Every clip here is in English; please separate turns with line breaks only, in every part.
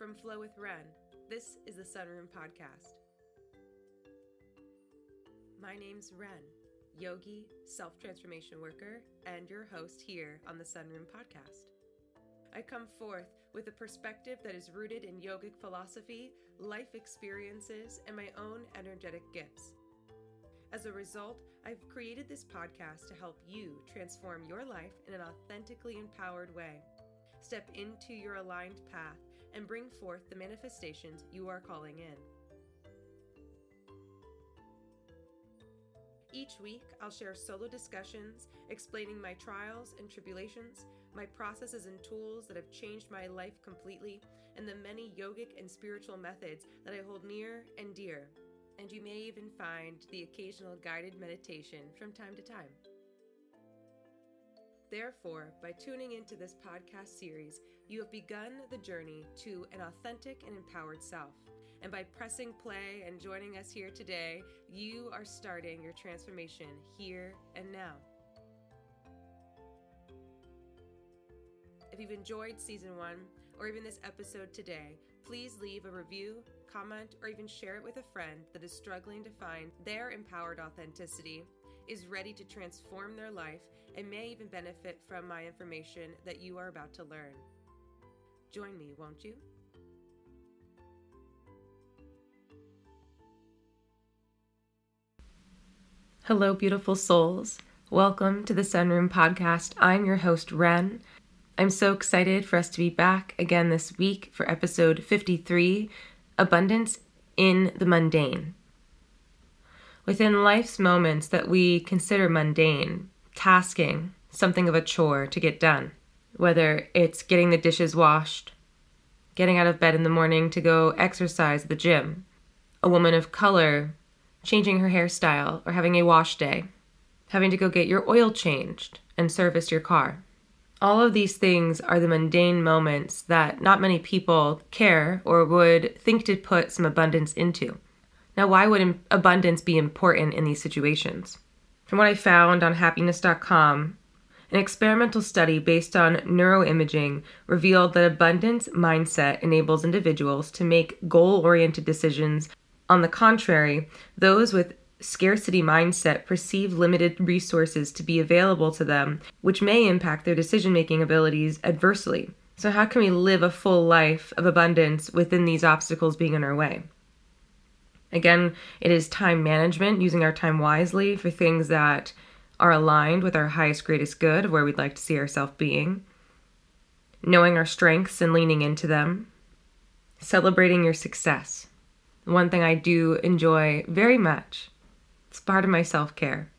From Flow with Ren, this is the Sunroom Podcast. My name's Ren, yogi, self transformation worker, and your host here on the Sunroom Podcast. I come forth with a perspective that is rooted in yogic philosophy, life experiences, and my own energetic gifts. As a result, I've created this podcast to help you transform your life in an authentically empowered way. Step into your aligned path and bring forth the manifestations you are calling in. Each week, I'll share solo discussions explaining my trials and tribulations, my processes and tools that have changed my life completely, and the many yogic and spiritual methods that I hold near and dear. And you may even find the occasional guided meditation from time to time. Therefore, by tuning into this podcast series, you have begun the journey to an authentic and empowered self. And by pressing play and joining us here today, you are starting your transformation here and now. If you've enjoyed season one or even this episode today, please leave a review, comment, or even share it with a friend that is struggling to find their empowered authenticity, is ready to transform their life, and may even benefit from my information that you are about to learn. Join me, won't you? Hello, beautiful souls. Welcome to the Sunroom Podcast. I'm your host, Ren. I'm so excited for us to be back again this week for episode 53 Abundance in the Mundane. Within life's moments that we consider mundane, tasking, something of a chore to get done, whether it's getting the dishes washed, getting out of bed in the morning to go exercise at the gym, a woman of color changing her hairstyle or having a wash day, having to go get your oil changed and service your car. All of these things are the mundane moments that not many people care or would think to put some abundance into. Now, why would abundance be important in these situations? From what I found on happiness.com, an experimental study based on neuroimaging revealed that abundance mindset enables individuals to make goal oriented decisions on the contrary, those with scarcity mindset perceive limited resources to be available to them, which may impact their decision making abilities adversely. So, how can we live a full life of abundance within these obstacles being in our way? Again, it is time management, using our time wisely for things that are aligned with our highest, greatest good of where we'd like to see ourselves being, knowing our strengths and leaning into them, celebrating your success one thing I do enjoy very much. It's part of my self care.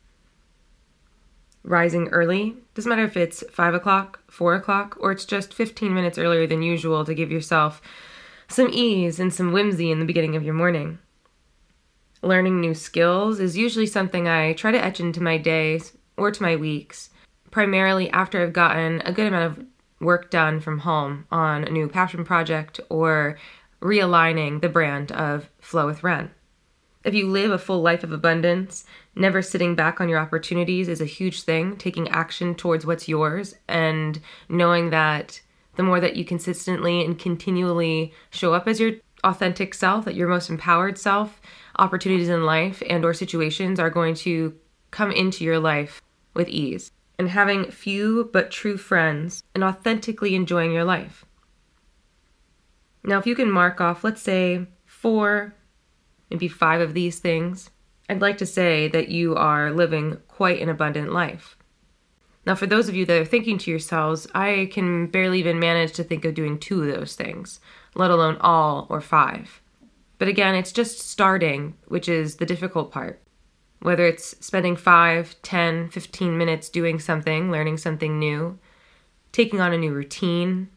Rising early, doesn't matter if it's 5 o'clock, 4 o'clock, or it's just 15 minutes earlier than usual to give yourself some ease and some whimsy in the beginning of your morning. Learning new skills is usually something I try to etch into my days or to my weeks, primarily after I've gotten a good amount of work done from home on a new passion project or realigning the brand of Flow with Ren. If you live a full life of abundance, never sitting back on your opportunities is a huge thing. Taking action towards what's yours and knowing that the more that you consistently and continually show up as your authentic self, that your most empowered self, opportunities in life and or situations are going to come into your life with ease. And having few but true friends and authentically enjoying your life. Now, if you can mark off, let's say, four, maybe five of these things, I'd like to say that you are living quite an abundant life. Now, for those of you that are thinking to yourselves, I can barely even manage to think of doing two of those things, let alone all or five. But again, it's just starting, which is the difficult part. Whether it's spending 5, 10, 15 minutes doing something, learning something new, taking on a new routine,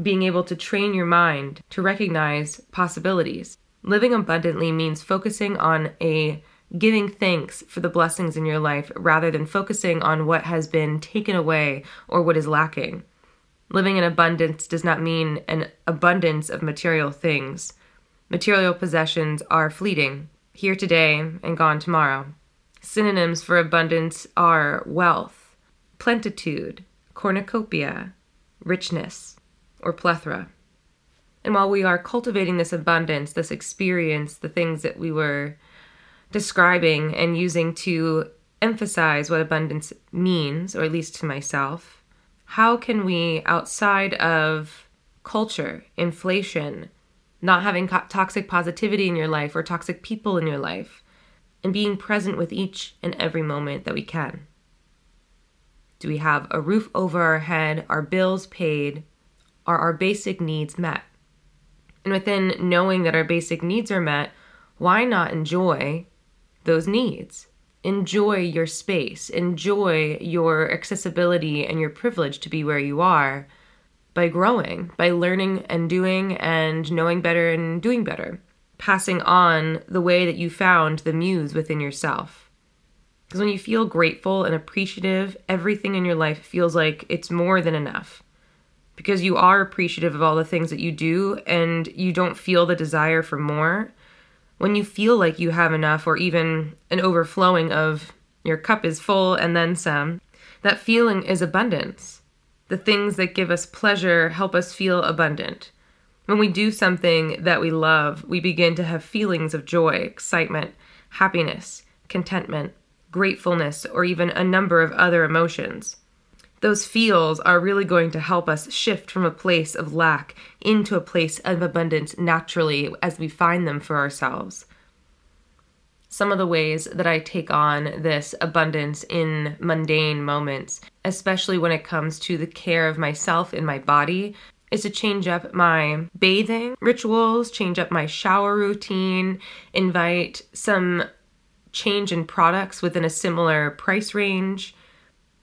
being able to train your mind to recognize possibilities. Living abundantly means focusing on a giving thanks for the blessings in your life rather than focusing on what has been taken away or what is lacking. Living in abundance does not mean an abundance of material things. Material possessions are fleeting, here today and gone tomorrow. Synonyms for abundance are wealth, plenitude, cornucopia, richness or plethora. And while we are cultivating this abundance, this experience, the things that we were describing and using to emphasize what abundance means, or at least to myself, how can we, outside of culture, inflation, not having co- toxic positivity in your life or toxic people in your life, and being present with each and every moment that we can? Do we have a roof over our head, our bills paid? Are our basic needs met? And within knowing that our basic needs are met, why not enjoy those needs? Enjoy your space, enjoy your accessibility and your privilege to be where you are by growing, by learning and doing and knowing better and doing better, passing on the way that you found the muse within yourself. Because when you feel grateful and appreciative, everything in your life feels like it's more than enough. Because you are appreciative of all the things that you do and you don't feel the desire for more. When you feel like you have enough or even an overflowing of your cup is full and then some, that feeling is abundance. The things that give us pleasure help us feel abundant. When we do something that we love, we begin to have feelings of joy, excitement, happiness, contentment, gratefulness, or even a number of other emotions. Those feels are really going to help us shift from a place of lack into a place of abundance naturally as we find them for ourselves. Some of the ways that I take on this abundance in mundane moments, especially when it comes to the care of myself and my body, is to change up my bathing rituals, change up my shower routine, invite some change in products within a similar price range,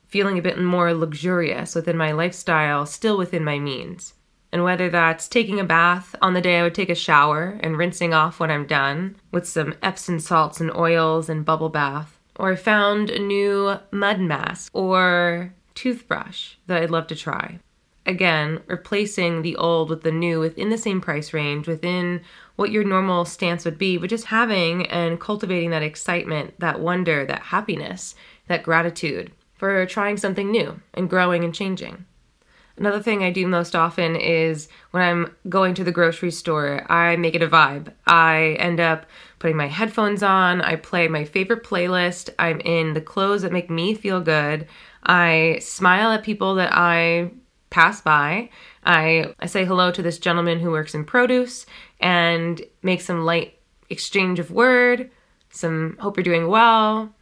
feeling a bit more luxurious within my lifestyle, still within my means. And whether that's taking a bath on the day I would take a shower and rinsing off when I'm done with some Epsom salts and oils and bubble bath, or I found a new mud mask or toothbrush that I'd love to try. Again, replacing the old with the new within the same price range, within what your normal stance would be, but just having and cultivating that excitement, that wonder, that happiness, that gratitude for trying something new and growing and changing. Another thing I do most often is when I'm going to the grocery store, I make it a vibe. I end up putting my headphones on, I play my favorite playlist, I'm in the clothes that make me feel good. I smile at people that I pass by. I, I say hello to this gentleman who works in produce and make some light exchange of word, some hope you're doing well,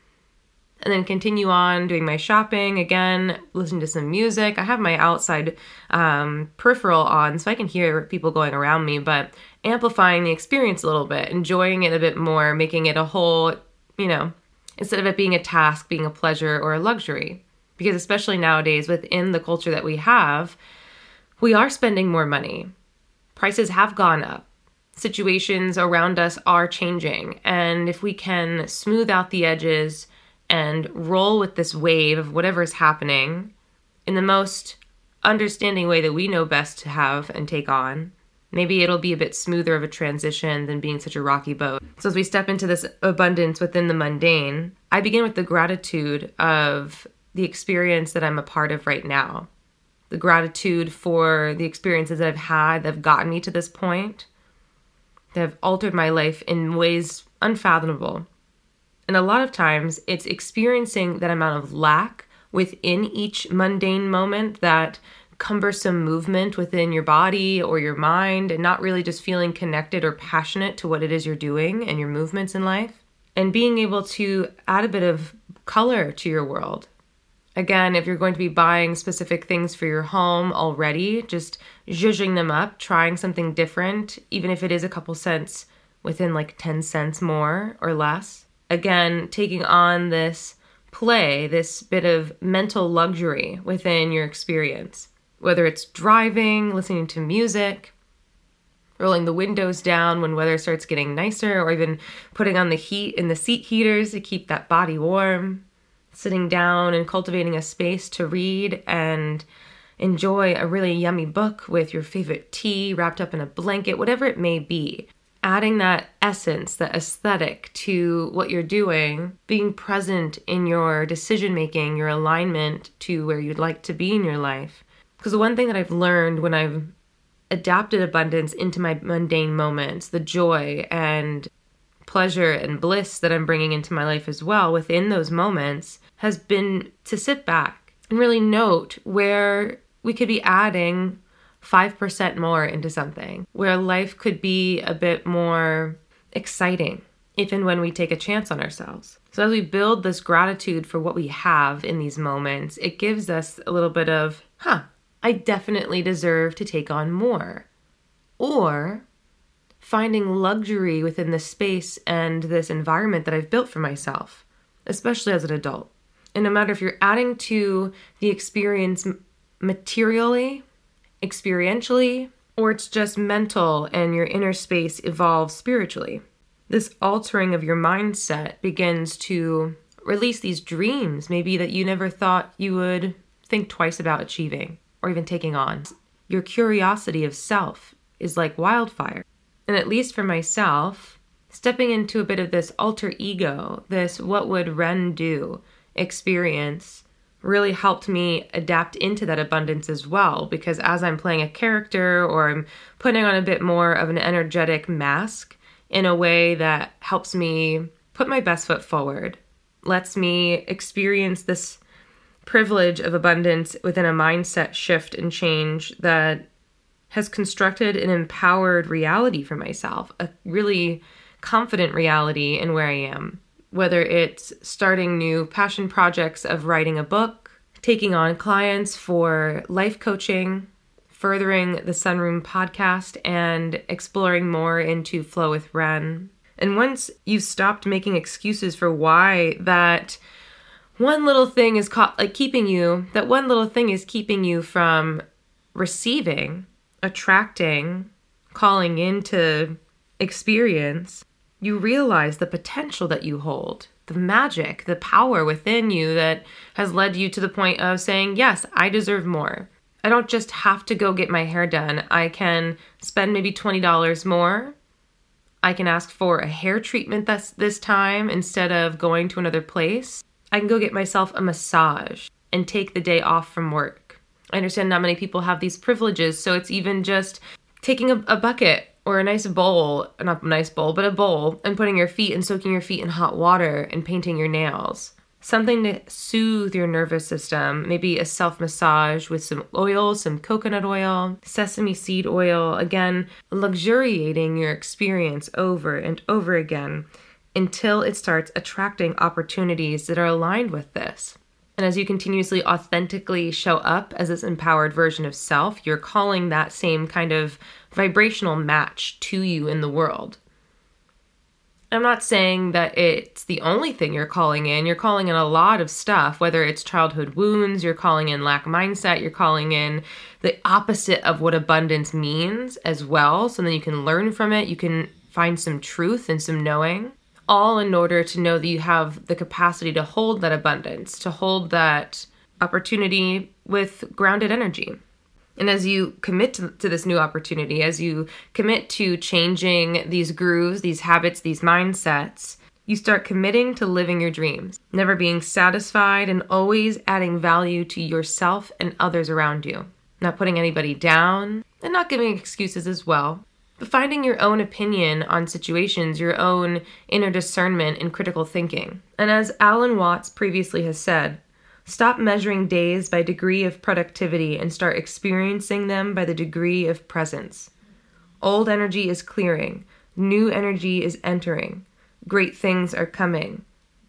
and then continue on doing my shopping again, listen to some music. I have my outside um, peripheral on so I can hear people going around me, but amplifying the experience a little bit, enjoying it a bit more, making it a whole, you know, instead of it being a task, being a pleasure or a luxury. Because especially nowadays, within the culture that we have, we are spending more money. Prices have gone up situations around us are changing. And if we can smooth out the edges and roll with this wave of whatever is happening in the most understanding way that we know best to have and take on, maybe it'll be a bit smoother of a transition than being such a rocky boat. So, as we step into this abundance within the mundane, I begin with the gratitude of the experience that I'm a part of right now. The gratitude for the experiences that I've had that have gotten me to this point that have altered my life in ways unfathomable. And a lot of times it's experiencing that amount of lack within each mundane moment, that cumbersome movement within your body or your mind, and not really just feeling connected or passionate to what it is you're doing and your movements in life. And being able to add a bit of color to your world Again, if you're going to be buying specific things for your home already, just zhuzhing them up, trying something different, even if it is a couple cents within like 10 cents more or less. Again, taking on this play, this bit of mental luxury within your experience. Whether it's driving, listening to music, rolling the windows down when weather starts getting nicer, or even putting on the heat in the seat heaters to keep that body warm sitting down and cultivating a space to read and enjoy a really yummy book with your favorite tea wrapped up in a blanket, whatever it may be. Adding that essence, that aesthetic to what you're doing, being present in your decision making, your alignment to where you'd like to be in your life. Because the one thing that I've learned when I've adapted abundance into my mundane moments, the joy and pleasure and bliss that I'm bringing into my life as well within those moments has been to sit back and really note where we could be adding 5% more into something, where life could be a bit more exciting if and when we take a chance on ourselves. So, as we build this gratitude for what we have in these moments, it gives us a little bit of, huh, I definitely deserve to take on more. Or finding luxury within the space and this environment that I've built for myself, especially as an adult. And no matter if you're adding to the experience materially, experientially, or it's just mental and your inner space evolves spiritually. This altering of your mindset begins to release these dreams, maybe that you never thought you would think twice about achieving or even taking on. Your curiosity of self is like wildfire. And at least for myself, stepping into a bit of this alter ego, this what would Ren do experience, really helped me adapt into that abundance as well. Because as I'm playing a character or I'm putting on a bit more of an energetic mask in a way that helps me put my best foot forward, lets me experience this privilege of abundance within a mindset shift and change that has constructed an empowered reality for myself, a really confident reality in where I am. Whether it's starting new passion projects of writing a book, taking on clients for life coaching, furthering the Sunroom podcast, and exploring more into Flow with Ren. And once you've stopped making excuses for why that one little thing is caught like keeping you that one little thing is keeping you from receiving attracting calling into experience you realize the potential that you hold the magic the power within you that has led you to the point of saying yes i deserve more. I don't just have to go get my hair done. I can spend maybe $20 more. I can ask for a hair treatment that's this time instead of going to another place. I can go get myself a massage and take the day off from work. I understand not many people have these privileges, so it's even just taking a, a bucket or a nice bowl, not a nice bowl, but a bowl, and putting your feet and soaking your feet in hot water and painting your nails. Something to soothe your nervous system, maybe a self massage with some oil, some coconut oil, sesame seed oil, again, luxuriating your experience over and over again until it starts attracting opportunities that are aligned with this. And as you continuously authentically show up as this empowered version of self, you're calling that same kind of vibrational match to you in the world. I'm not saying that it's the only thing you're calling in. You're calling in a lot of stuff, whether it's childhood wounds, you're calling in lack mindset, you're calling in the opposite of what abundance means as well. So then you can learn from it, you can find some truth and some knowing all in order to know that you have the capacity to hold that abundance, to hold that opportunity with grounded energy. And as you commit to, to, this new opportunity, as you commit to changing these grooves, these habits, these mindsets, you start committing to living your dreams, never being satisfied and always adding value to yourself and others around you. Not putting anybody down and not giving excuses as well, but finding your own opinion on situations, your own inner discernment and critical thinking. And as Alan Watts previously has said, stop measuring days by degree of productivity and start experiencing them by the degree of presence. Old energy is clearing, new energy is entering. Great things are coming,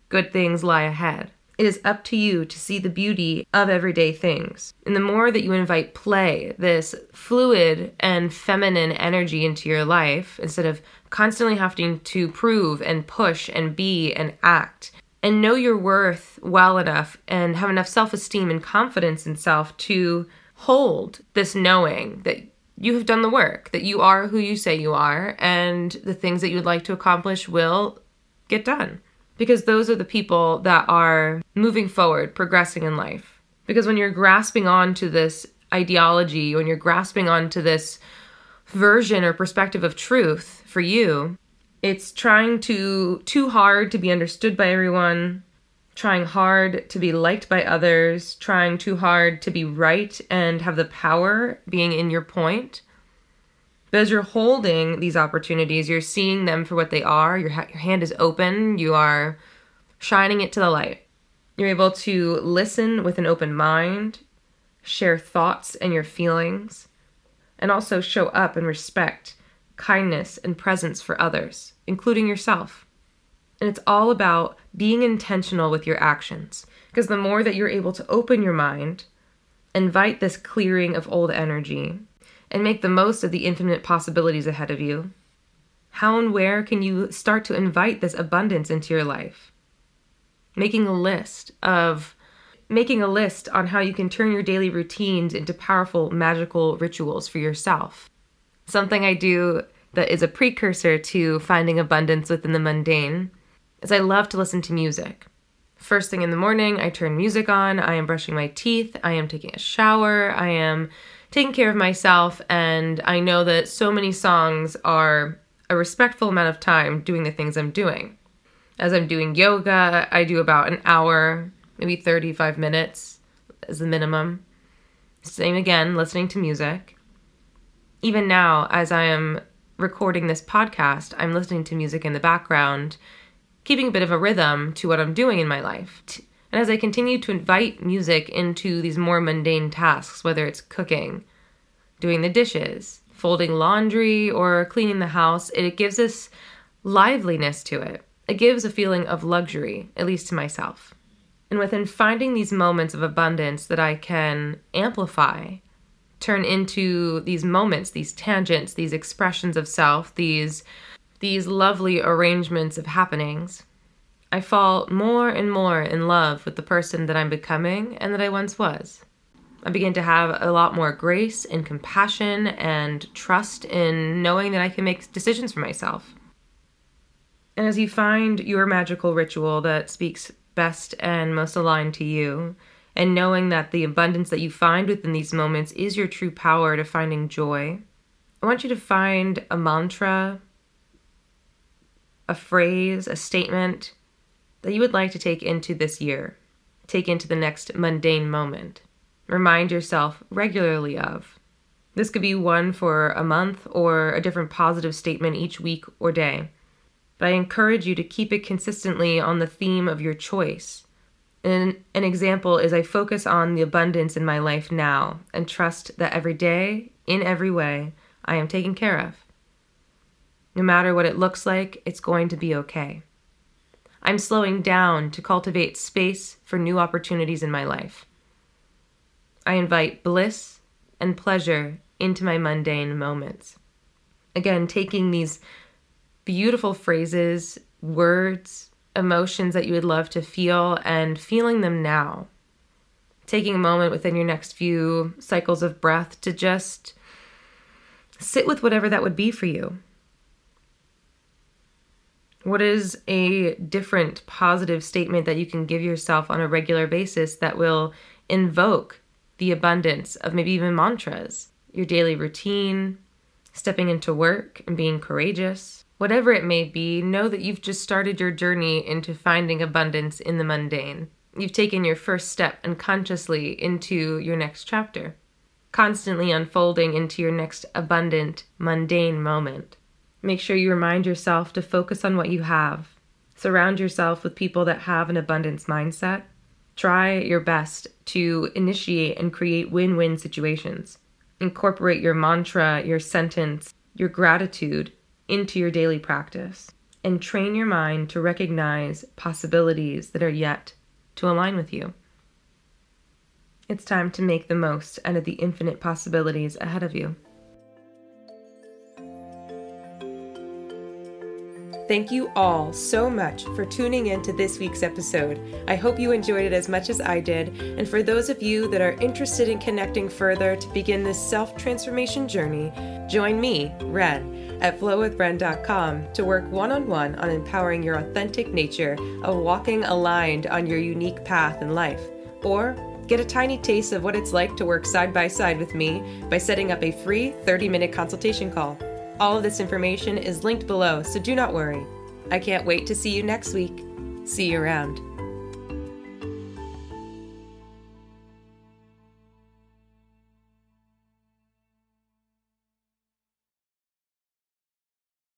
good things lie ahead. It is up to you to see the beauty of everyday things. And the more that you invite play, this fluid and feminine energy into your life, instead of constantly having to prove and push and be and act, and know your worth well enough and have enough self esteem and confidence in self to hold this knowing that you have done the work, that you are who you say you are, and the things that you would like to accomplish will get done because those are the people that are moving forward, progressing in life. Because when you're grasping onto this ideology, when you're grasping onto this version or perspective of truth for you, it's trying to too hard to be understood by everyone, trying hard to be liked by others, trying too hard to be right and have the power being in your point. But as you're holding these opportunities, you're seeing them for what they are. Your, ha- your hand is open. You are shining it to the light. You're able to listen with an open mind, share thoughts and your feelings, and also show up and respect, kindness, and presence for others, including yourself. And it's all about being intentional with your actions. Because the more that you're able to open your mind, invite this clearing of old energy, and make the most of the infinite possibilities ahead of you, how and where can you start to invite this abundance into your life? Making a list of making a list on how you can turn your daily routines into powerful magical rituals for yourself. Something I do that is a precursor to finding abundance within the mundane is I love to listen to music. First thing in the morning, I turn music on. I am brushing my teeth. I am taking a shower. I am taking care of myself. And I know that so many songs are a respectful amount of time doing the things I'm doing. As I'm doing yoga, I do about an hour, maybe 35 minutes as the minimum. Same again, listening to music. Even now, as I am recording this podcast, I'm listening to music in the background keeping a bit of a rhythm to what I'm doing in my life. And as I continue to invite music into these more mundane tasks, whether it's cooking, doing the dishes, folding laundry, or cleaning the house, it gives us liveliness to it. It gives a feeling of luxury, at least to myself. And within finding these moments of abundance that I can amplify, turn into these moments, these tangents, these expressions of self, these these lovely arrangements of happenings, I fall more and more in love with the person that I'm becoming and that I once was. I begin to have a lot more grace and compassion and trust in knowing that I can make decisions for myself. And as you find your magical ritual that speaks best and most aligned to you, and knowing that the abundance that you find within these moments is your true power to finding joy, I want you to find a mantra a phrase, a statement that you would like to take into this year, take into the next mundane moment. Remind yourself regularly of. This could be one for a month or a different positive statement each week or day. But I encourage you to keep it consistently on the theme of your choice. And an example is I focus on the abundance in my life now and trust that every day, in every way, I am taken care of. No matter what it looks like, it's going to be okay. I'm slowing down to cultivate space for new opportunities in my life. I invite bliss and pleasure into my mundane moments. Again, taking these beautiful phrases, words, emotions that you would love to feel and feeling them now. Taking a moment within your next few cycles of breath to just sit with whatever that would be for you. What is a different positive statement that you can give yourself on a regular basis that will invoke the abundance of maybe even mantras, your daily routine, stepping into work and being courageous? Whatever it may be, know that you've just started your journey into finding abundance in the mundane. You've taken your first step unconsciously into your next chapter, constantly unfolding into your next abundant, mundane moment. Make sure you remind yourself to focus on what you have. Surround yourself with people that have an abundance mindset. Try your best to initiate and create win win situations. Incorporate your mantra, your sentence, your gratitude into your daily practice. And train your mind to recognize possibilities that are yet to align with you. It's time to make the most out of the infinite possibilities ahead of you. Thank you all so much for tuning in to this week's episode. I hope you enjoyed it as much as I did. And for those of you that are interested in connecting further to begin this self transformation journey, join me, Ren, at flowwithren.com to work one on one on empowering your authentic nature of walking aligned on your unique path in life. Or Get a tiny taste of what it's like to work side by side with me by setting up a free 30 minute consultation call. All of this information is linked below, so do not worry. I can't wait to see you next week. See you around.